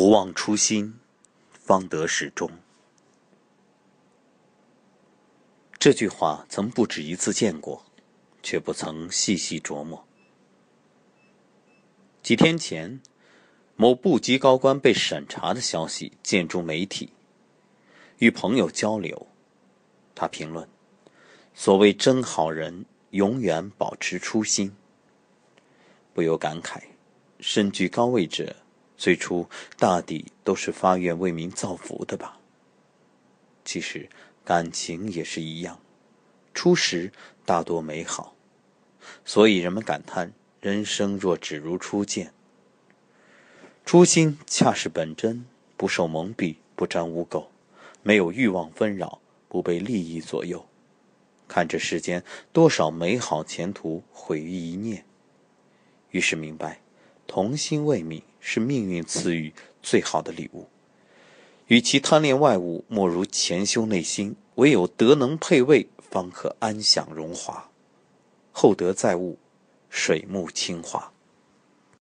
不忘初心，方得始终。这句话曾不止一次见过，却不曾细细琢磨。几天前，某部级高官被审查的消息见诸媒体，与朋友交流，他评论：“所谓真好人，永远保持初心。”不由感慨，身居高位者。最初大抵都是发愿为民造福的吧。其实感情也是一样，初时大多美好，所以人们感叹人生若只如初见。初心恰是本真，不受蒙蔽，不沾污垢，没有欲望纷扰，不被利益左右。看这世间多少美好前途毁于一念，于是明白，童心未泯。是命运赐予最好的礼物。与其贪恋外物，莫如潜修内心。唯有德能配位，方可安享荣华。厚德载物，水木清华。